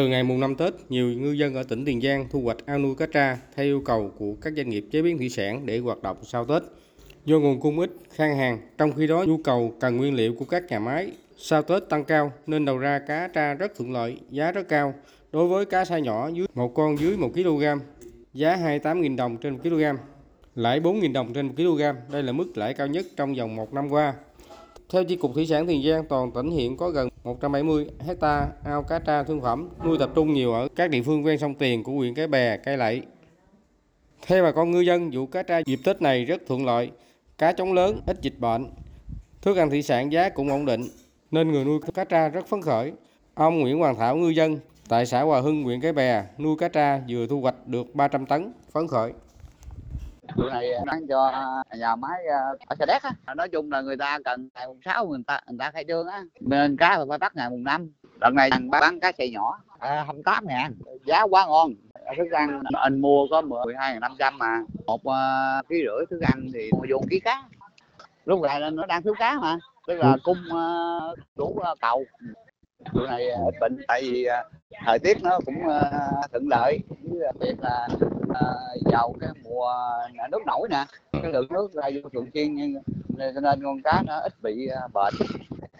Từ ngày mùng 5 Tết, nhiều ngư dân ở tỉnh Tiền Giang thu hoạch ao nuôi cá tra theo yêu cầu của các doanh nghiệp chế biến thủy sản để hoạt động sau Tết. Do nguồn cung ít, khan hàng, trong khi đó nhu cầu cần nguyên liệu của các nhà máy sau Tết tăng cao nên đầu ra cá tra rất thuận lợi, giá rất cao. Đối với cá sa nhỏ dưới một con dưới 1 kg, giá 28.000 đồng trên 1 kg, lãi 4.000 đồng trên 1 kg. Đây là mức lãi cao nhất trong vòng một năm qua. Theo Chi cục Thủy sản Tiền Giang, toàn tỉnh hiện có gần 170 hecta ao cá tra thương phẩm nuôi tập trung nhiều ở các địa phương ven sông Tiền của huyện Cái Bè, Cái Lậy. Theo bà con ngư dân, vụ cá tra dịp Tết này rất thuận lợi, cá trống lớn, ít dịch bệnh. Thức ăn thủy sản giá cũng ổn định, nên người nuôi cá tra rất phấn khởi. Ông Nguyễn Hoàng Thảo ngư dân tại xã Hòa Hưng, huyện Cái Bè nuôi cá tra vừa thu hoạch được 300 tấn, phấn khởi vụ này bán cho nhà máy à, ở Sa Đéc á. À, nói chung là người ta cần ngày mùng sáu người ta người ta khai trương á. Nên cá phải bắt ngày mùng năm. Lần này bán cá xay nhỏ à, 28 ngàn giá quá ngon. Thức ăn à, anh mua có 12 năm trăm mà. Một uh, ký rưỡi thức ăn thì mua vô ký cá. Lúc này nó đang thiếu cá mà. Tức là cung uh, đủ uh, cầu. Chỗ này ít bệnh tại vì uh, thời tiết nó cũng uh, thuận lợi. Với việc là uh, vào cái mùa nước nổi nè. Cái lượng nước ra vô thường xuyên nên cho nên con cá nó ít bị uh, bệnh